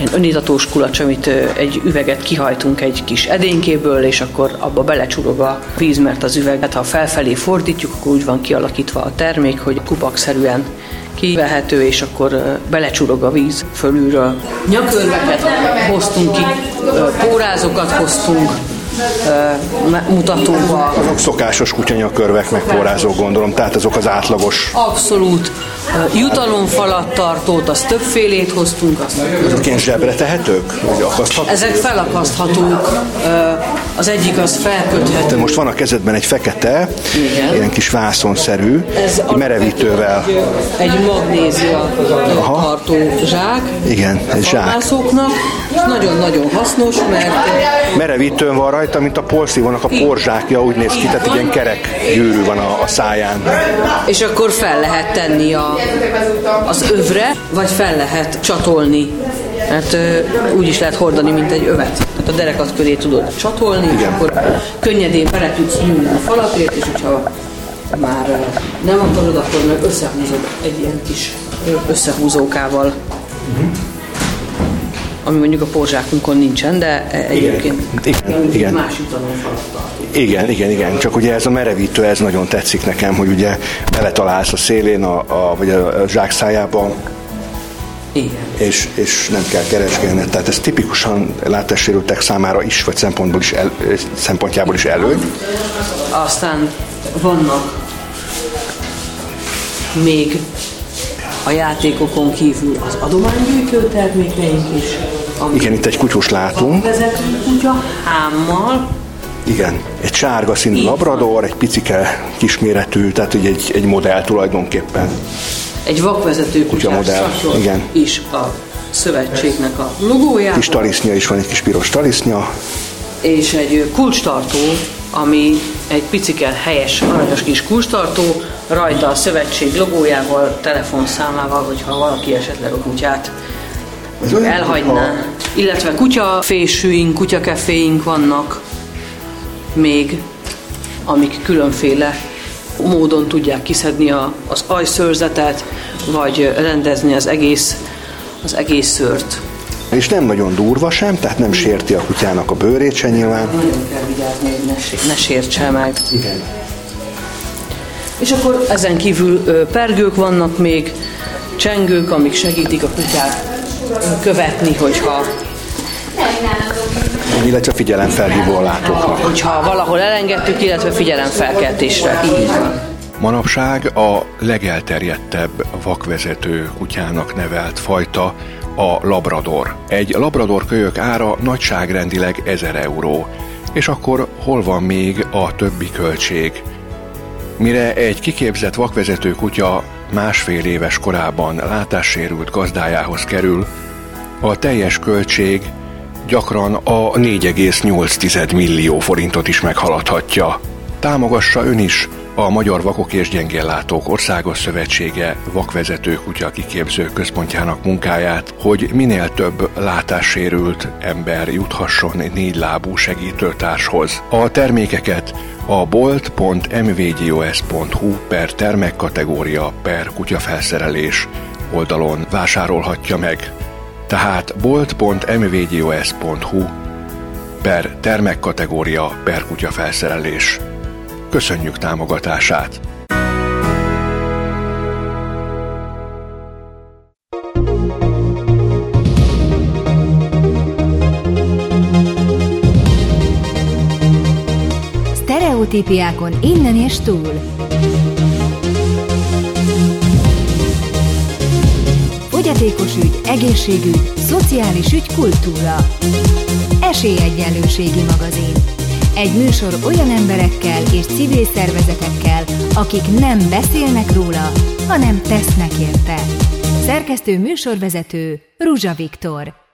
ilyen önitatós kulacs, amit egy üveget kihajtunk egy kis edénykéből, és akkor abba belecsurog a víz, mert az üveget, ha felfelé fordítjuk, akkor úgy van kialakítva a termék, hogy kupakszerűen kivehető, és akkor belecsurog a víz fölülről. Nyakörveket hoztunk ki, pórázokat hoztunk, mutatóba, Azok szokásos kutyanyakörvek, meg porrázók gondolom, tehát azok az átlagos. Abszolút. Jutalomfalat tartót, azt többfélét hoztunk. Azt. Azok ilyen zsebre tehetők? Vagy akaszthatók? Ezek felakaszthatók. Az egyik az felköthető. most van a kezedben egy fekete, Igen. ilyen kis vászonszerű, Ez egy merevítővel. Egy, magnézia tartó zsák. Igen, egy a zsák. halászoknak. És nagyon-nagyon hasznos, mert Merevítőn van rajta, mint a porszívónak a porzsákja, úgy néz ki, tehát ilyen kerek gyűrű van a, a száján. és akkor fel lehet tenni a, az övre, vagy fel lehet csatolni. Mert ö, úgy is lehet hordani, mint egy övet. Tehát a derekat köré tudod csatolni, és Igen. akkor könnyedén bele tudsz nyúlni a falatért, és hogyha már nem akarod, akkor meg összehúzod egy ilyen kis összehúzókával. Ami mondjuk a porzsákunkon nincsen, de e- egyébként Igen, igen. más jutalomfalattal. Igen, igen, igen. Csak ugye ez a merevítő, ez nagyon tetszik nekem, hogy ugye beletalálsz a szélén, a, a, vagy a zsák szájába, Igen. és, és nem kell keresgélni. Tehát ez tipikusan látássérültek számára is, vagy szempontból is el, szempontjából is előny. Aztán vannak még a játékokon kívül az adománygyűjtő termékeink is, Igen, itt egy kutyus látunk. vezető kutya hámmal, Igen, egy sárga színű Így van. labrador, egy picike kisméretű, tehát ugye egy, egy modell tulajdonképpen. egy vakvezető Kutyamodell, szatyor igen. is a szövetségnek a logójával, Kis talisznya is van, egy kis piros talisznya. és egy kulcstartó, ami egy picike helyes, aranyos kis kulcstartó, rajta a szövetség logójával, telefonszámával, hogyha valaki esetleg a kutyát Ez olyan, elhagyná. Illetve kutyafésűink, kutyakeféink vannak még, amik különféle módon tudják kiszedni a, az ajszőrzetet, vagy rendezni az egész, az egész szőrt. És nem nagyon durva sem, tehát nem sérti a kutyának a bőrét se nyilván. Nagyon kell vigyázni, hogy ne, ne sértse meg. Igen. És akkor ezen kívül pergők vannak még, csengők, amik segítik a kutyát követni, hogyha, Illetve figyelemfelhívó a látóknak. hogyha valahol elengedtük, illetve figyelemfelkeltésre. Így van. Manapság a legelterjedtebb vakvezető kutyának nevelt fajta a labrador. Egy labrador kölyök ára nagyságrendileg 1000 euró. És akkor hol van még a többi költség? Mire egy kiképzett vakvezető kutya másfél éves korában látássérült gazdájához kerül, a teljes költség gyakran a 4,8 millió forintot is meghaladhatja. Támogassa ön is a Magyar Vakok és Gyengéllátók Országos Szövetsége vakvezető kutya kiképző központjának munkáját, hogy minél több látássérült ember juthasson négylábú segítőtárshoz. A termékeket a bolt.mvgos.hu per termékkategória per kutyafelszerelés oldalon vásárolhatja meg. Tehát bolt.mvgos.hu per termekkategória per kutyafelszerelés. Köszönjük támogatását! Sztereotípiákon innen és túl. Fogyatékos ügy, egészségügy, szociális ügy, kultúra. Esélyegyenlőségi magazin. Egy műsor olyan emberekkel és civil szervezetekkel, akik nem beszélnek róla, hanem tesznek érte. Szerkesztő műsorvezető Ruzsa Viktor.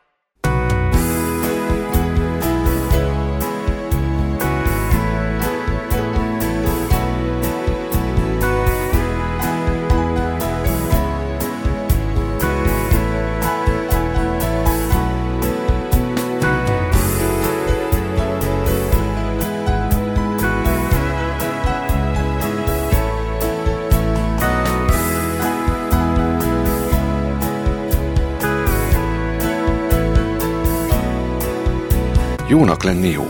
Jónak lenni jó.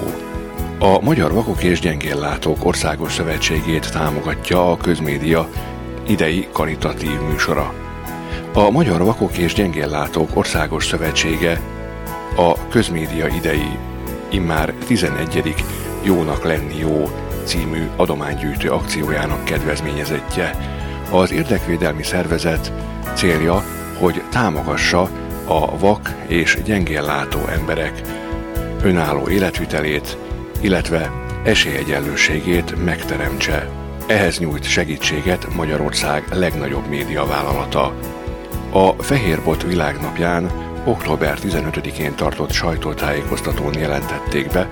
A Magyar Vakok és Gyengéllátók Országos Szövetségét támogatja a közmédia idei karitatív műsora. A Magyar Vakok és Gyengéllátók Országos Szövetsége a közmédia idei immár 11. Jónak lenni jó című adománygyűjtő akciójának kedvezményezettje. Az érdekvédelmi szervezet célja, hogy támogassa a vak és gyengéllátó emberek önálló életvitelét, illetve esélyegyenlőségét megteremtse. Ehhez nyújt segítséget Magyarország legnagyobb médiavállalata. A Fehérbot világnapján október 15-én tartott sajtótájékoztatón jelentették be,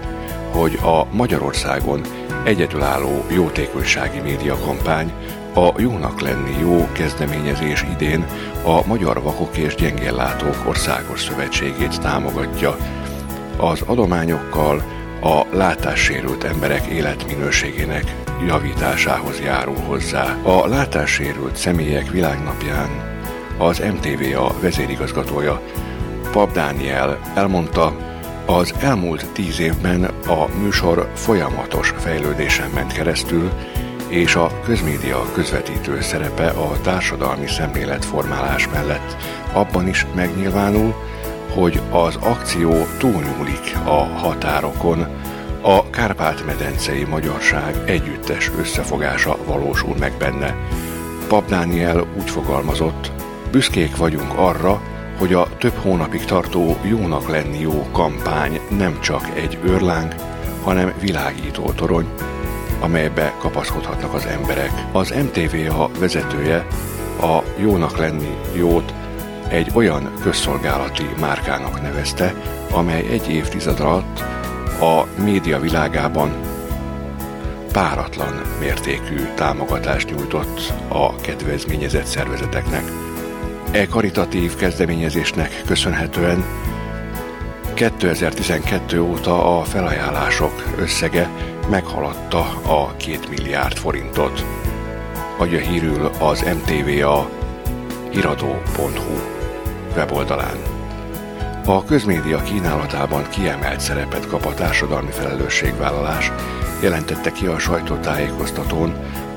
hogy a Magyarországon egyedülálló jótékonysági médiakampány a Jónak lenni jó kezdeményezés idén a Magyar Vakok és Gyengéllátók Országos Szövetségét támogatja, az adományokkal a látássérült emberek életminőségének javításához járul hozzá. A látássérült személyek világnapján az MTVA vezérigazgatója Pap Dániel elmondta, az elmúlt tíz évben a műsor folyamatos fejlődésen ment keresztül, és a közmédia közvetítő szerepe a társadalmi szemléletformálás mellett abban is megnyilvánul, hogy az akció túlnyúlik a határokon, a Kárpát-medencei magyarság együttes összefogása valósul meg benne. Pap Dániel úgy fogalmazott, büszkék vagyunk arra, hogy a több hónapig tartó Jónak lenni jó kampány nem csak egy őrláng, hanem világító torony, amelybe kapaszkodhatnak az emberek. Az MTVA vezetője a Jónak lenni jót egy olyan közszolgálati márkának nevezte, amely egy évtized alatt a média világában páratlan mértékű támogatást nyújtott a kedvezményezett szervezeteknek. E karitatív kezdeményezésnek köszönhetően 2012 óta a felajánlások összege meghaladta a 2 milliárd forintot. Adja hírül az MTVA iradó.hu weboldalán. A közmédia kínálatában kiemelt szerepet kap a társadalmi felelősségvállalás, jelentette ki a sajtótájékoztatón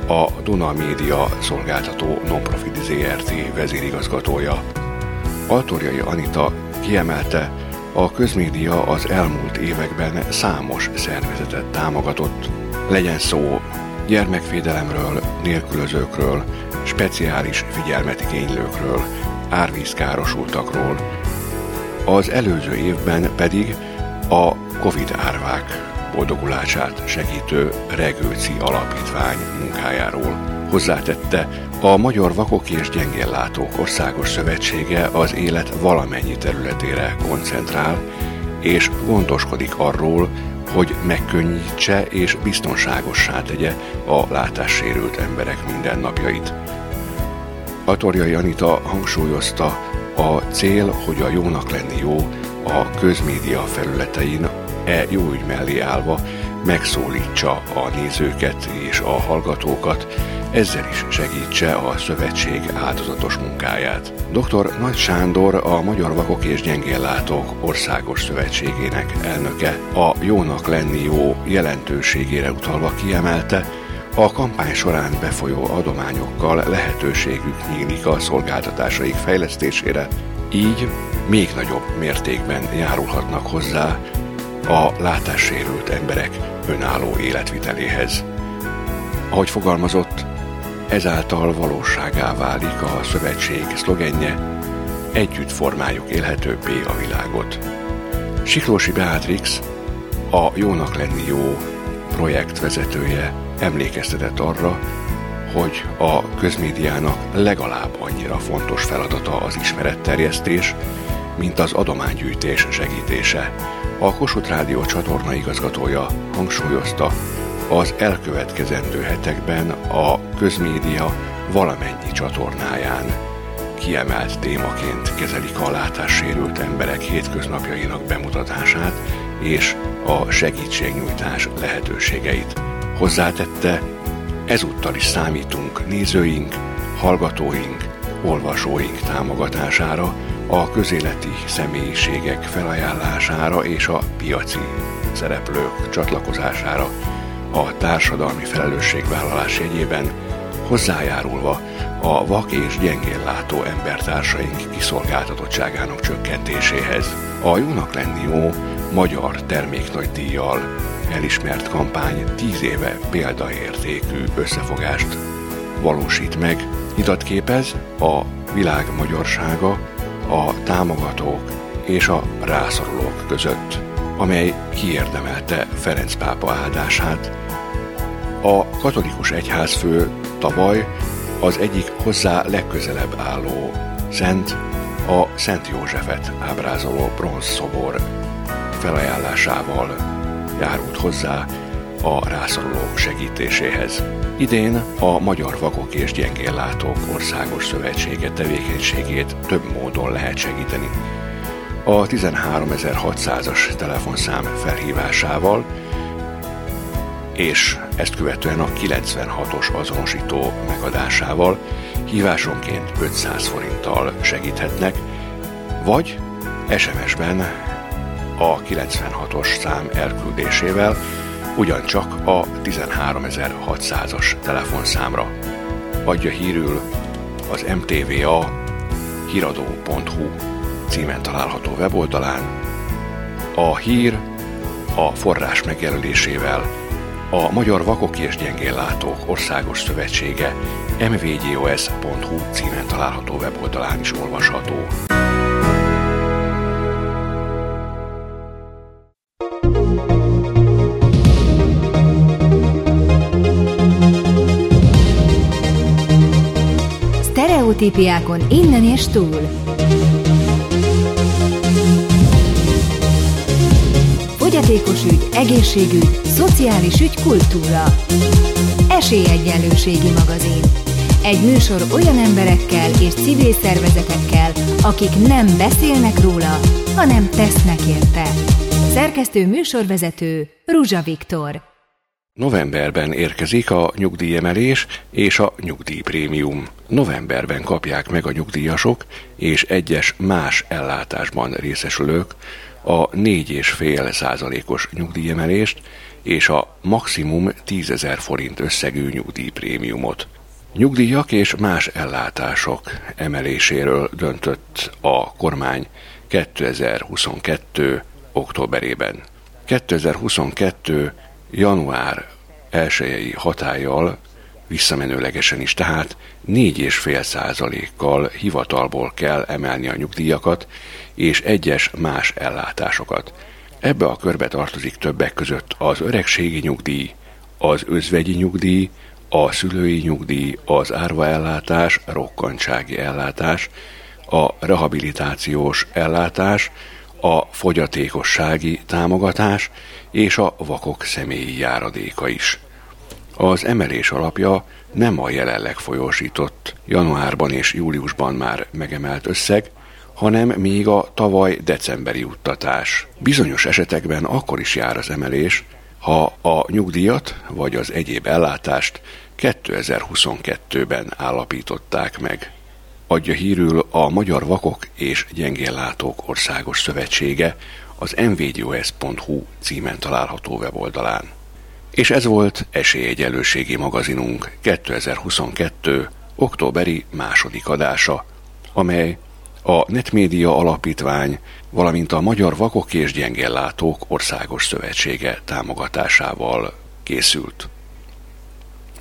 a Duna Média szolgáltató Nonprofit ZRT vezérigazgatója. Altorjai Anita kiemelte, a közmédia az elmúlt években számos szervezetet támogatott. Legyen szó gyermekvédelemről, nélkülözőkről, speciális figyelmet igénylőkről, árvízkárosultakról, az előző évben pedig a Covid árvák boldogulását segítő Regőci Alapítvány munkájáról. Hozzátette, a Magyar Vakok és Gyengéllátók Országos Szövetsége az élet valamennyi területére koncentrál, és gondoskodik arról, hogy megkönnyítse és biztonságossá tegye a látássérült emberek mindennapjait. Atorjai Anita hangsúlyozta, a cél, hogy a jónak lenni jó, a közmédia felületein e jó ügy mellé állva megszólítsa a nézőket és a hallgatókat ezzel is segítse a szövetség áldozatos munkáját. Dr. Nagy Sándor, a Magyar Vakok és Gyengéllátók Országos Szövetségének elnöke a jónak lenni jó jelentőségére utalva kiemelte, a kampány során befolyó adományokkal lehetőségük nyílik a szolgáltatásaik fejlesztésére, így még nagyobb mértékben járulhatnak hozzá a látássérült emberek önálló életviteléhez. Ahogy fogalmazott, ezáltal valóságá válik a szövetség szlogenje, együtt formáljuk élhetőbbé a világot. Siklósi Beatrix, a Jónak lenni jó projekt vezetője emlékeztetett arra, hogy a közmédiának legalább annyira fontos feladata az ismeretterjesztés, mint az adománygyűjtés segítése. A Kossuth Rádió csatorna igazgatója hangsúlyozta, az elkövetkezendő hetekben a közmédia valamennyi csatornáján kiemelt témaként kezelik a látássérült emberek hétköznapjainak bemutatását és a segítségnyújtás lehetőségeit. Hozzátette, ezúttal is számítunk nézőink, hallgatóink, olvasóink támogatására, a közéleti személyiségek felajánlására és a piaci szereplők csatlakozására a társadalmi felelősségvállalás jegyében hozzájárulva a vak és gyengénlátó embertársaink kiszolgáltatottságának csökkentéséhez. A Jónak lenni jó magyar terméknagydíjjal elismert kampány tíz éve példaértékű összefogást valósít meg, nyitat a világ magyarsága, a támogatók és a rászorulók között, amely kiérdemelte Ferenc pápa áldását. A katolikus egyházfő tavaly az egyik hozzá legközelebb álló szent, a Szent Józsefet ábrázoló bronzszobor felajánlásával járult hozzá a rászorulók segítéséhez. Idén a Magyar Vakok és Gyengéllátók Országos Szövetsége tevékenységét több módon lehet segíteni. A 13600-as telefonszám felhívásával és ezt követően a 96-os azonosító megadásával hívásonként 500 forinttal segíthetnek, vagy SMS-ben a 96-os szám elküldésével ugyancsak a 13600-as telefonszámra. Adja hírül az MTVA híradó.hu címen található weboldalán. A hír a forrás megjelölésével a Magyar Vakok és Gyengéllátók Országos Szövetsége mvgos.hu címen található weboldalán is olvasható. Sztereotípiákon innen és túl. Fogyatékos ügy, egészségügy, szociális ügy, kultúra. Esélyegyenlőségi magazin. Egy műsor olyan emberekkel és civil szervezetekkel, akik nem beszélnek róla, hanem tesznek érte. Szerkesztő műsorvezető Ruzsa Viktor. Novemberben érkezik a nyugdíjemelés és a nyugdíjprémium. Novemberben kapják meg a nyugdíjasok és egyes más ellátásban részesülők a 4,5 százalékos nyugdíjemelést és a maximum 10 ezer forint összegű nyugdíjprémiumot. Nyugdíjak és más ellátások emeléséről döntött a kormány 2022. októberében. 2022 január 1 hatállyal visszamenőlegesen is, tehát 4,5 százalékkal hivatalból kell emelni a nyugdíjakat és egyes más ellátásokat. Ebbe a körbe tartozik többek között az öregségi nyugdíj, az özvegyi nyugdíj, a szülői nyugdíj, az árvaellátás, rokkantsági ellátás, a rehabilitációs ellátás, a fogyatékossági támogatás és a vakok személyi járadéka is. Az emelés alapja nem a jelenleg folyósított januárban és júliusban már megemelt összeg, hanem még a tavaly decemberi juttatás. Bizonyos esetekben akkor is jár az emelés, ha a nyugdíjat vagy az egyéb ellátást 2022-ben állapították meg. Adja hírül a Magyar Vakok és Gyengéllátók Országos Szövetsége az mvdos.hu címen található weboldalán. És ez volt Esélyegyelőségi magazinunk 2022. októberi második adása, amely a Netmédia Alapítvány, valamint a Magyar Vakok és Gyengéllátók Országos Szövetsége támogatásával készült.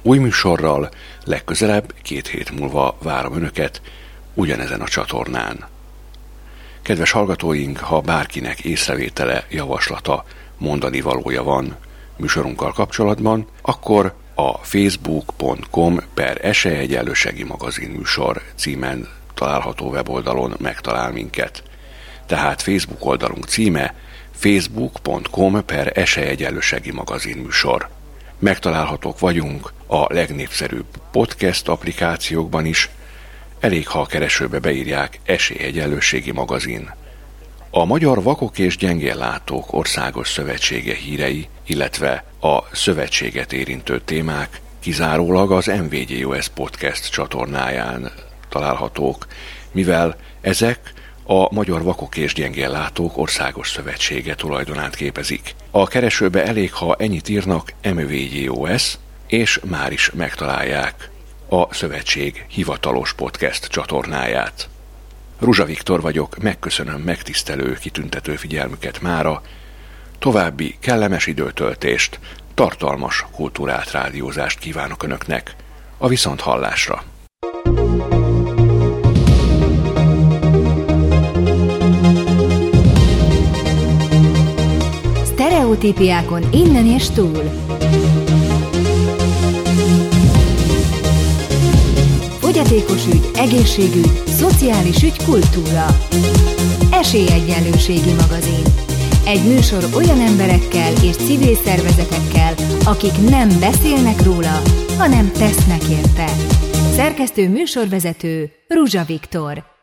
Új műsorral legközelebb két hét múlva várom Önöket ugyanezen a csatornán. Kedves hallgatóink, ha bárkinek észrevétele, javaslata, mondani valója van műsorunkkal kapcsolatban, akkor a facebook.com per esélyegyenlősegi magazin műsor címen található weboldalon megtalál minket. Tehát Facebook oldalunk címe facebook.com per esélyegyenlősegi magazin műsor. Megtalálhatók vagyunk a legnépszerűbb podcast applikációkban is, elég ha a keresőbe beírják Esélyegyenlőségi magazin. A Magyar Vakok és Gyengéllátók Országos Szövetsége hírei, illetve a szövetséget érintő témák kizárólag az MVGOS Podcast csatornáján találhatók, mivel ezek a Magyar Vakok és Gyengéllátók Országos Szövetsége tulajdonát képezik. A keresőbe elég, ha ennyit írnak MVGOS, és már is megtalálják a szövetség hivatalos podcast csatornáját. Ruzsa Viktor vagyok, megköszönöm megtisztelő, kitüntető figyelmüket mára, további kellemes időtöltést, tartalmas kultúrát rádiózást kívánok Önöknek. A viszont hallásra! Sztereotípiákon innen és túl. Fogyatékos ügy, egészségügy, szociális ügy, kultúra. Esélyegyenlőségi magazin. Egy műsor olyan emberekkel és civil szervezetekkel, akik nem beszélnek róla, hanem tesznek érte. Szerkesztő műsorvezető Ruzsa Viktor.